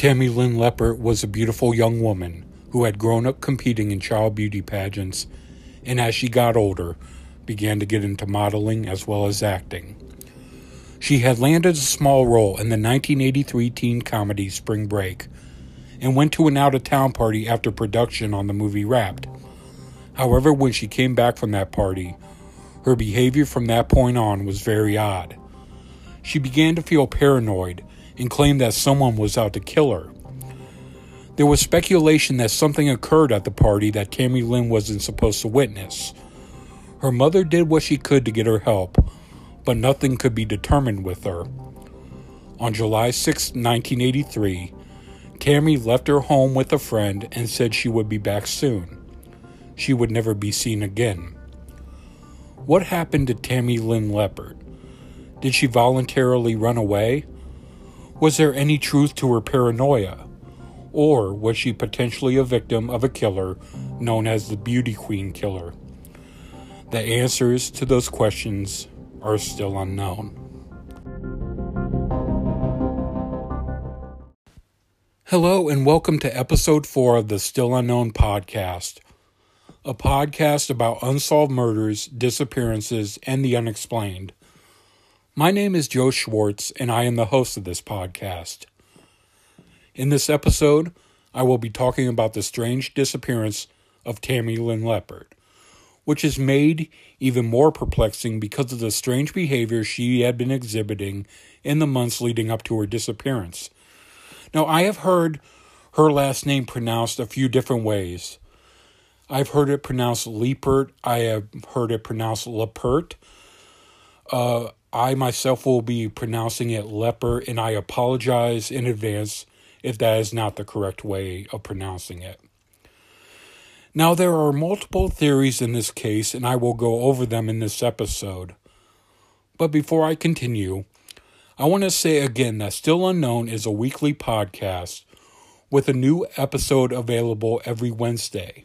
Tammy Lynn Leppert was a beautiful young woman who had grown up competing in child beauty pageants and as she got older began to get into modeling as well as acting. She had landed a small role in the 1983 teen comedy Spring Break and went to an out of town party after production on the movie Wrapped. However, when she came back from that party, her behavior from that point on was very odd. She began to feel paranoid and claimed that someone was out to kill her. There was speculation that something occurred at the party that Tammy Lynn wasn't supposed to witness. Her mother did what she could to get her help, but nothing could be determined with her. On July 6, 1983, Tammy left her home with a friend and said she would be back soon. She would never be seen again. What happened to Tammy Lynn Leppert? Did she voluntarily run away? Was there any truth to her paranoia? Or was she potentially a victim of a killer known as the Beauty Queen Killer? The answers to those questions are still unknown. Hello, and welcome to episode four of the Still Unknown podcast, a podcast about unsolved murders, disappearances, and the unexplained. My name is Joe Schwartz, and I am the host of this podcast. In this episode, I will be talking about the strange disappearance of Tammy Lynn Leppert, which is made even more perplexing because of the strange behavior she had been exhibiting in the months leading up to her disappearance. Now, I have heard her last name pronounced a few different ways. I've heard it pronounced Leepert. I have heard it pronounced Lepert. Uh, I myself will be pronouncing it leper, and I apologize in advance if that is not the correct way of pronouncing it. Now, there are multiple theories in this case, and I will go over them in this episode. But before I continue, I want to say again that Still Unknown is a weekly podcast with a new episode available every Wednesday.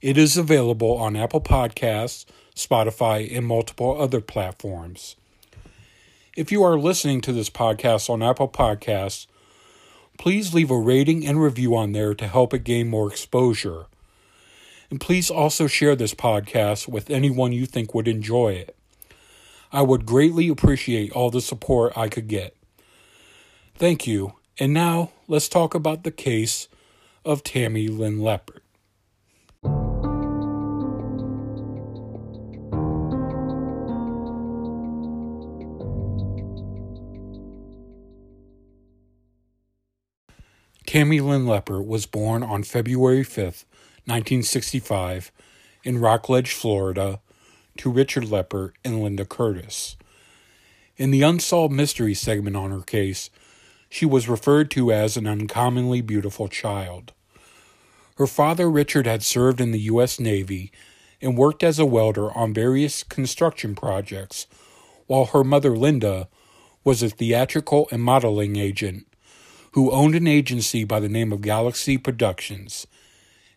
It is available on Apple Podcasts, Spotify, and multiple other platforms. If you are listening to this podcast on Apple Podcasts, please leave a rating and review on there to help it gain more exposure. And please also share this podcast with anyone you think would enjoy it. I would greatly appreciate all the support I could get. Thank you. And now let's talk about the case of Tammy Lynn Leppert. Tammy Lynn Leppert was born on February 5, 1965, in Rockledge, Florida, to Richard Leppert and Linda Curtis. In the Unsolved Mystery segment on her case, she was referred to as an uncommonly beautiful child. Her father, Richard, had served in the U.S. Navy and worked as a welder on various construction projects, while her mother, Linda, was a theatrical and modeling agent who owned an agency by the name of Galaxy Productions.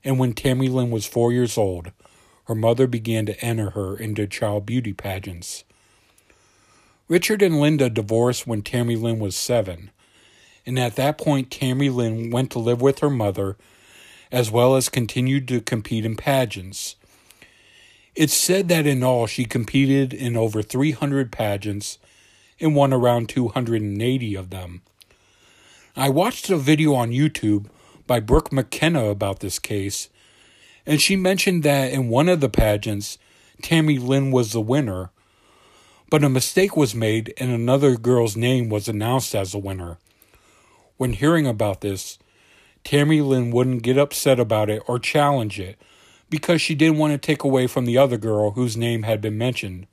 And when Tammy Lynn was four years old, her mother began to enter her into child beauty pageants. Richard and Linda divorced when Tammy Lynn was seven, and at that point, Tammy Lynn went to live with her mother as well as continued to compete in pageants. It's said that in all she competed in over 300 pageants and won around 280 of them. I watched a video on YouTube by Brooke McKenna about this case, and she mentioned that in one of the pageants, Tammy Lynn was the winner, but a mistake was made and another girl's name was announced as the winner. When hearing about this, Tammy Lynn wouldn't get upset about it or challenge it because she didn't want to take away from the other girl whose name had been mentioned.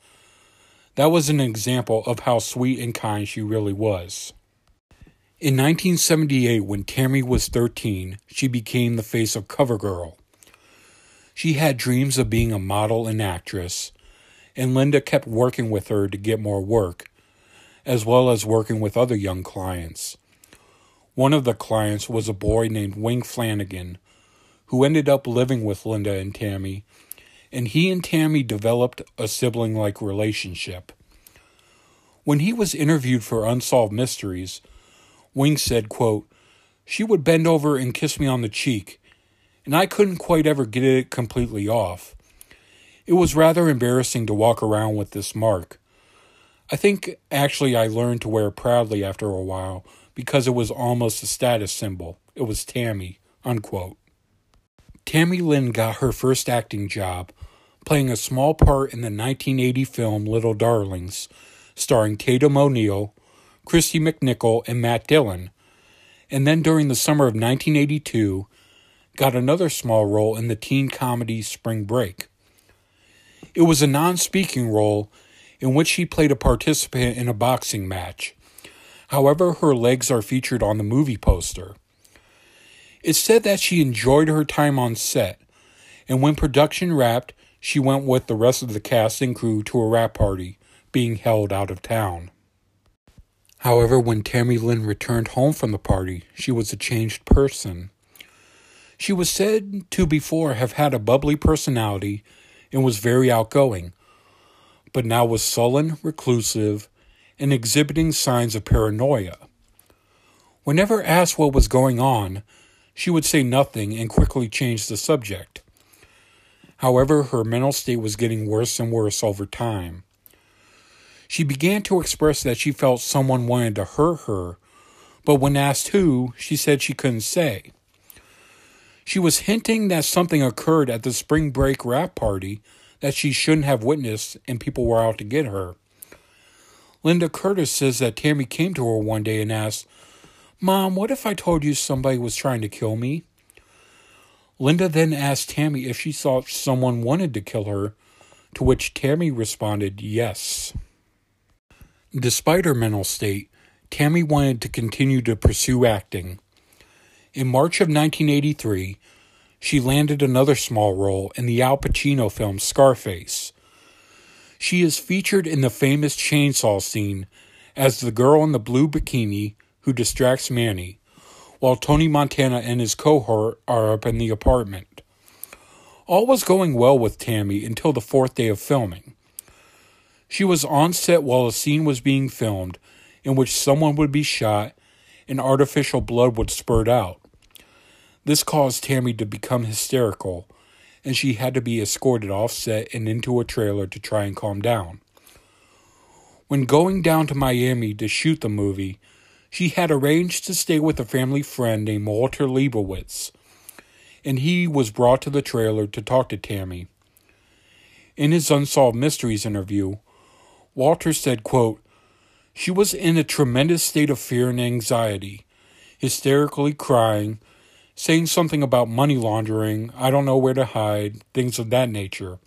That was an example of how sweet and kind she really was. In 1978, when Tammy was 13, she became the face of CoverGirl. She had dreams of being a model and actress, and Linda kept working with her to get more work, as well as working with other young clients. One of the clients was a boy named Wing Flanagan, who ended up living with Linda and Tammy, and he and Tammy developed a sibling like relationship. When he was interviewed for Unsolved Mysteries, Wing said, quote, She would bend over and kiss me on the cheek, and I couldn't quite ever get it completely off. It was rather embarrassing to walk around with this mark. I think actually I learned to wear it proudly after a while because it was almost a status symbol. It was Tammy. Unquote. Tammy Lynn got her first acting job playing a small part in the 1980 film Little Darlings, starring Tatum O'Neal, Kristy McNichol, and Matt Dillon. And then during the summer of 1982, got another small role in the teen comedy Spring Break. It was a non speaking role in which she played a participant in a boxing match. However, her legs are featured on the movie poster. It's said that she enjoyed her time on set, and when production wrapped, she went with the rest of the cast and crew to a wrap party being held out of town. However, when Tammy Lynn returned home from the party, she was a changed person. She was said to before have had a bubbly personality and was very outgoing, but now was sullen, reclusive, and exhibiting signs of paranoia. Whenever asked what was going on, she would say nothing and quickly change the subject. However, her mental state was getting worse and worse over time. She began to express that she felt someone wanted to hurt her, but when asked who, she said she couldn't say. She was hinting that something occurred at the spring break wrap party that she shouldn't have witnessed and people were out to get her. Linda Curtis says that Tammy came to her one day and asked, Mom, what if I told you somebody was trying to kill me? Linda then asked Tammy if she thought someone wanted to kill her, to which Tammy responded, yes. Despite her mental state, Tammy wanted to continue to pursue acting. In March of 1983, she landed another small role in the Al Pacino film Scarface. She is featured in the famous chainsaw scene as the girl in the blue bikini who distracts Manny, while Tony Montana and his cohort are up in the apartment. All was going well with Tammy until the fourth day of filming. She was on set while a scene was being filmed in which someone would be shot and artificial blood would spurt out. This caused Tammy to become hysterical, and she had to be escorted off set and into a trailer to try and calm down. When going down to Miami to shoot the movie, she had arranged to stay with a family friend named Walter Leibowitz, and he was brought to the trailer to talk to Tammy. In his Unsolved Mysteries interview, Walter said, quote, She was in a tremendous state of fear and anxiety, hysterically crying, saying something about money laundering, I don't know where to hide, things of that nature.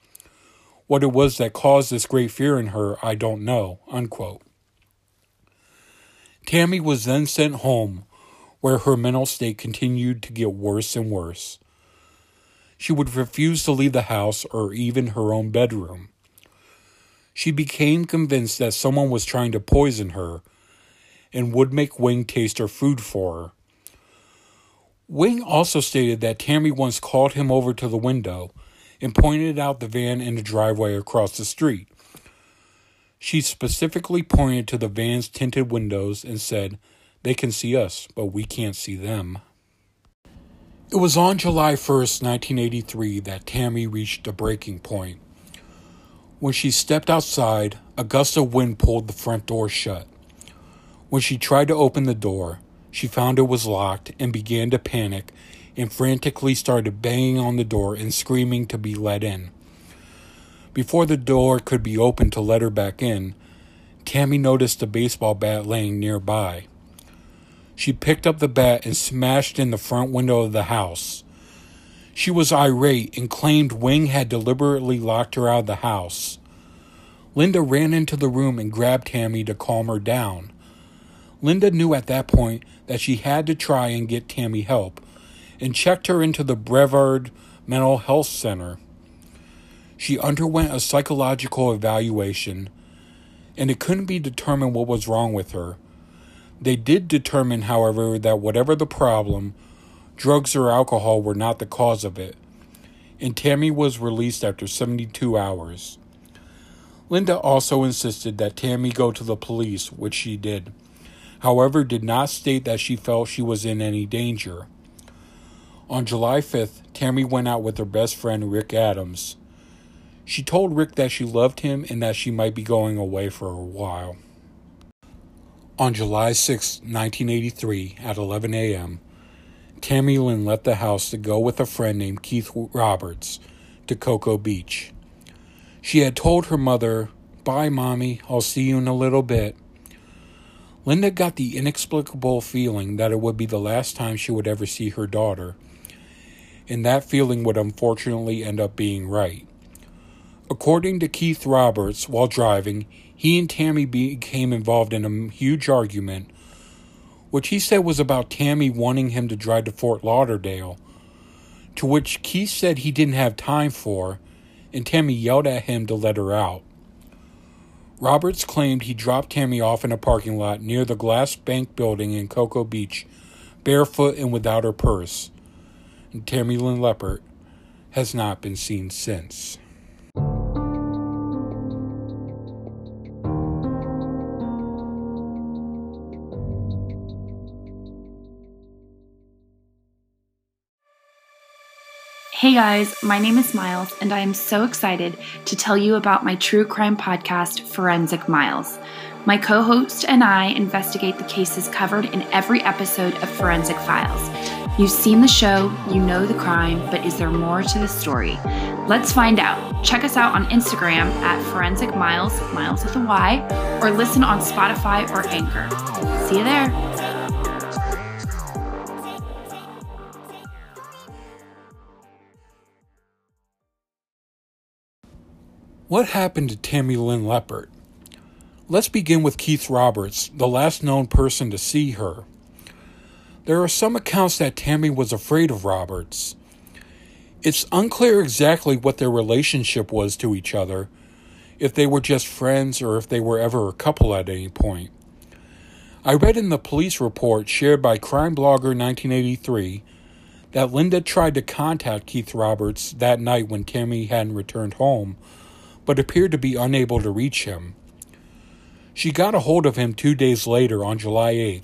What it was that caused this great fear in her, I don't know. Unquote. Tammy was then sent home, where her mental state continued to get worse and worse. She would refuse to leave the house or even her own bedroom. She became convinced that someone was trying to poison her and would make Wing taste her food for her. Wing also stated that Tammy once called him over to the window and pointed out the van in the driveway across the street. She specifically pointed to the van's tinted windows and said, They can see us, but we can't see them. It was on July 1st, 1983, that Tammy reached a breaking point. When she stepped outside, a gust of wind pulled the front door shut. When she tried to open the door, she found it was locked and began to panic and frantically started banging on the door and screaming to be let in. Before the door could be opened to let her back in, Tammy noticed a baseball bat laying nearby. She picked up the bat and smashed in the front window of the house. She was irate and claimed Wing had deliberately locked her out of the house. Linda ran into the room and grabbed Tammy to calm her down. Linda knew at that point that she had to try and get Tammy help and checked her into the Brevard Mental Health Center. She underwent a psychological evaluation, and it couldn't be determined what was wrong with her. They did determine, however, that whatever the problem, drugs or alcohol were not the cause of it, and Tammy was released after 72 hours. Linda also insisted that Tammy go to the police, which she did. however, did not state that she felt she was in any danger. On July 5th, Tammy went out with her best friend Rick Adams. She told Rick that she loved him and that she might be going away for a while. On July 6, 1983, at 11 a.m., Tammy Lynn left the house to go with a friend named Keith Roberts to Cocoa Beach. She had told her mother, Bye, Mommy, I'll see you in a little bit. Linda got the inexplicable feeling that it would be the last time she would ever see her daughter, and that feeling would unfortunately end up being right. According to Keith Roberts, while driving, he and Tammy became involved in a huge argument, which he said was about Tammy wanting him to drive to Fort Lauderdale, to which Keith said he didn't have time for, and Tammy yelled at him to let her out. Roberts claimed he dropped Tammy off in a parking lot near the Glass Bank building in Cocoa Beach, barefoot and without her purse. And Tammy Lynn Leppert has not been seen since. Hey guys, my name is Miles, and I am so excited to tell you about my true crime podcast, Forensic Miles. My co host and I investigate the cases covered in every episode of Forensic Files. You've seen the show, you know the crime, but is there more to the story? Let's find out. Check us out on Instagram at Forensic Miles, Miles with a Y, or listen on Spotify or Anchor. See you there. What happened to Tammy Lynn Leppert? Let's begin with Keith Roberts, the last known person to see her. There are some accounts that Tammy was afraid of Roberts. It's unclear exactly what their relationship was to each other, if they were just friends or if they were ever a couple at any point. I read in the police report shared by Crime Blogger 1983 that Linda tried to contact Keith Roberts that night when Tammy hadn't returned home but appeared to be unable to reach him. She got a hold of him two days later on July 8th,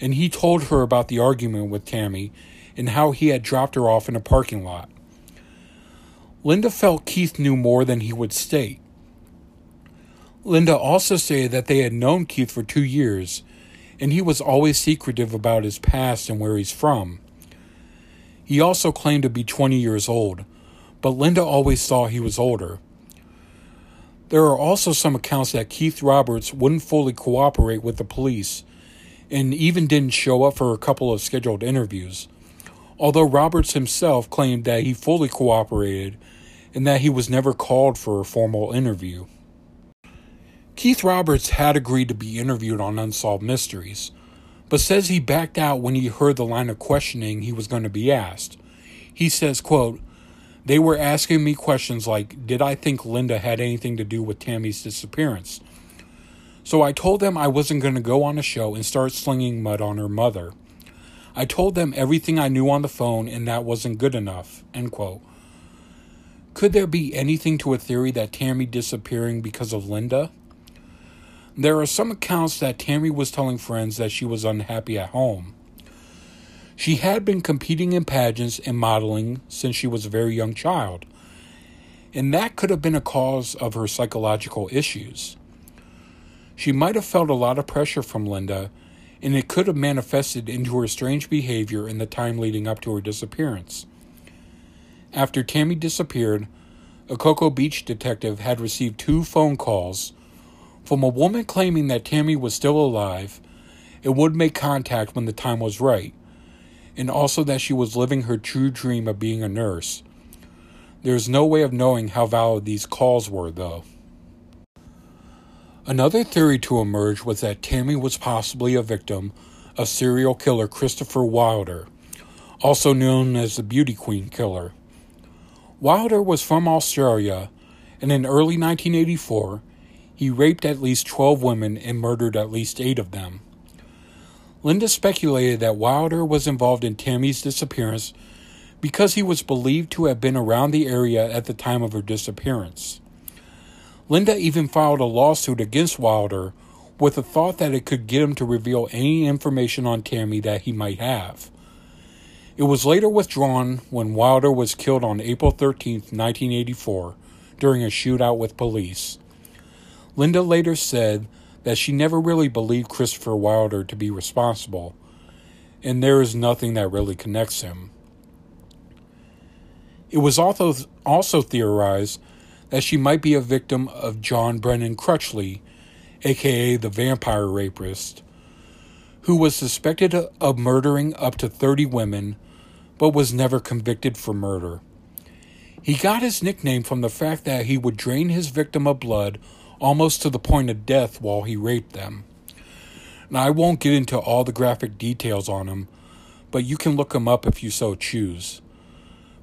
and he told her about the argument with Tammy and how he had dropped her off in a parking lot. Linda felt Keith knew more than he would state. Linda also said that they had known Keith for two years, and he was always secretive about his past and where he's from. He also claimed to be 20 years old, but Linda always thought he was older. There are also some accounts that Keith Roberts wouldn't fully cooperate with the police and even didn't show up for a couple of scheduled interviews, although Roberts himself claimed that he fully cooperated and that he was never called for a formal interview. Keith Roberts had agreed to be interviewed on Unsolved Mysteries, but says he backed out when he heard the line of questioning he was going to be asked. He says, quote, they were asking me questions like Did I think Linda had anything to do with Tammy's disappearance? So I told them I wasn't going to go on a show and start slinging mud on her mother. I told them everything I knew on the phone and that wasn't good enough. End quote. Could there be anything to a theory that Tammy disappearing because of Linda? There are some accounts that Tammy was telling friends that she was unhappy at home. She had been competing in pageants and modeling since she was a very young child, and that could have been a cause of her psychological issues. She might have felt a lot of pressure from Linda, and it could have manifested into her strange behavior in the time leading up to her disappearance. After Tammy disappeared, a Cocoa Beach detective had received two phone calls from a woman claiming that Tammy was still alive and would make contact when the time was right and also that she was living her true dream of being a nurse. There is no way of knowing how valid these calls were, though. Another theory to emerge was that Tammy was possibly a victim of serial killer Christopher Wilder, also known as the Beauty Queen Killer. Wilder was from Australia, and in early 1984, he raped at least 12 women and murdered at least 8 of them. Linda speculated that Wilder was involved in Tammy's disappearance because he was believed to have been around the area at the time of her disappearance. Linda even filed a lawsuit against Wilder, with the thought that it could get him to reveal any information on Tammy that he might have. It was later withdrawn when Wilder was killed on April 13, 1984, during a shootout with police. Linda later said that she never really believed Christopher Wilder to be responsible, and there is nothing that really connects him. It was also, also theorized that she might be a victim of John Brennan Crutchley, aka the vampire rapist, who was suspected of murdering up to 30 women but was never convicted for murder. He got his nickname from the fact that he would drain his victim of blood almost to the point of death while he raped them. Now, I won't get into all the graphic details on him, but you can look him up if you so choose.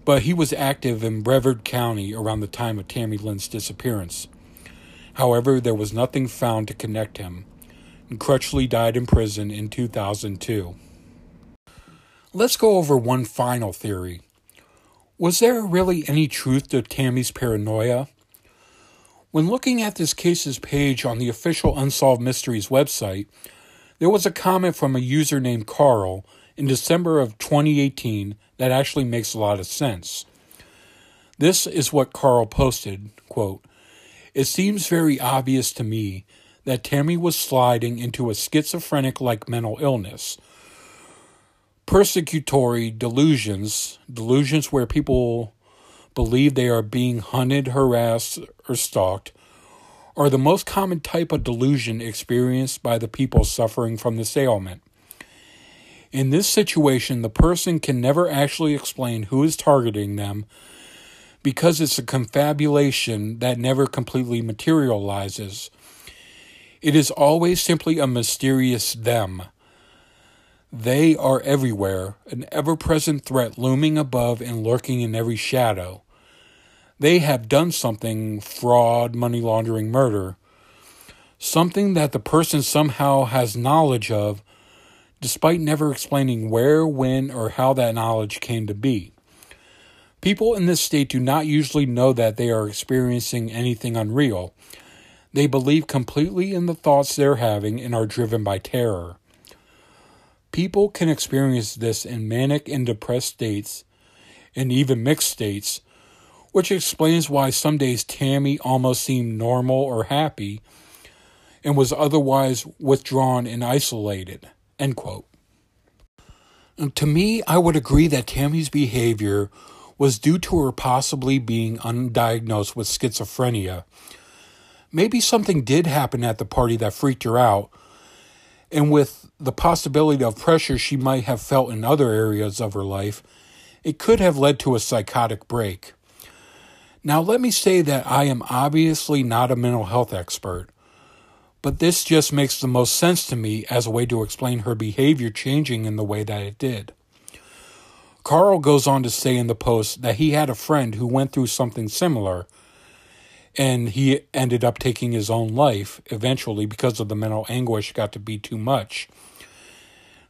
But he was active in Brevard County around the time of Tammy Lynn's disappearance. However, there was nothing found to connect him, and Crutchley died in prison in 2002. Let's go over one final theory. Was there really any truth to Tammy's paranoia? When looking at this case's page on the official Unsolved Mysteries website, there was a comment from a user named Carl in December of 2018 that actually makes a lot of sense. This is what Carl posted, quote, It seems very obvious to me that Tammy was sliding into a schizophrenic like mental illness. Persecutory delusions, delusions where people believe they are being hunted, harassed, or stalked, are the most common type of delusion experienced by the people suffering from this ailment. In this situation, the person can never actually explain who is targeting them because it's a confabulation that never completely materializes. It is always simply a mysterious them. They are everywhere, an ever present threat looming above and lurking in every shadow they have done something fraud, money laundering, murder, something that the person somehow has knowledge of, despite never explaining where, when, or how that knowledge came to be. People in this state do not usually know that they are experiencing anything unreal. They believe completely in the thoughts they're having and are driven by terror. People can experience this in manic and depressed states, and even mixed states, which explains why some days Tammy almost seemed normal or happy and was otherwise withdrawn and isolated. End quote. And to me, I would agree that Tammy's behavior was due to her possibly being undiagnosed with schizophrenia. Maybe something did happen at the party that freaked her out, and with the possibility of pressure she might have felt in other areas of her life, it could have led to a psychotic break. Now, let me say that I am obviously not a mental health expert, but this just makes the most sense to me as a way to explain her behavior changing in the way that it did. Carl goes on to say in the post that he had a friend who went through something similar and he ended up taking his own life eventually because of the mental anguish got to be too much.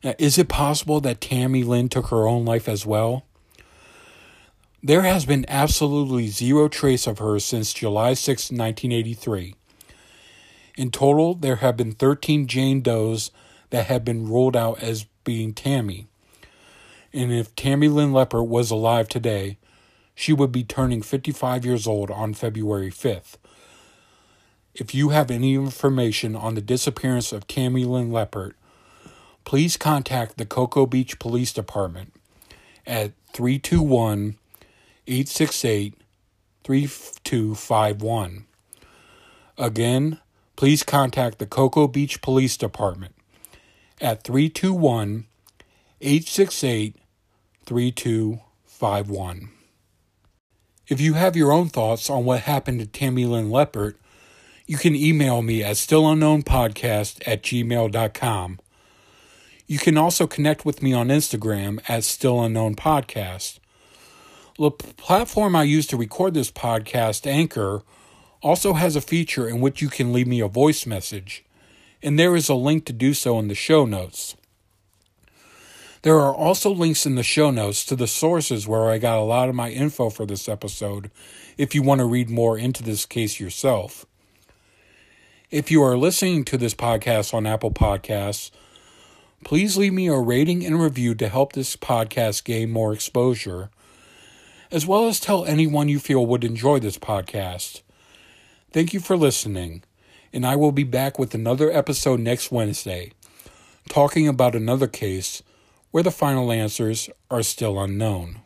Now, is it possible that Tammy Lynn took her own life as well? There has been absolutely zero trace of her since July 6, 1983. In total, there have been 13 Jane Does that have been ruled out as being Tammy. And if Tammy Lynn Leppert was alive today, she would be turning 55 years old on February 5th. If you have any information on the disappearance of Tammy Lynn Leppert, please contact the Cocoa Beach Police Department at 321 868 3251. Again, please contact the Cocoa Beach Police Department at 321 868 3251. If you have your own thoughts on what happened to Tammy Lynn Leppert, you can email me at stillunknownpodcast at gmail.com. You can also connect with me on Instagram at stillunknownpodcast. The platform I use to record this podcast, Anchor, also has a feature in which you can leave me a voice message, and there is a link to do so in the show notes. There are also links in the show notes to the sources where I got a lot of my info for this episode if you want to read more into this case yourself. If you are listening to this podcast on Apple Podcasts, please leave me a rating and review to help this podcast gain more exposure, as well as tell anyone you feel would enjoy this podcast. Thank you for listening, and I will be back with another episode next Wednesday, talking about another case where the final answers are still unknown.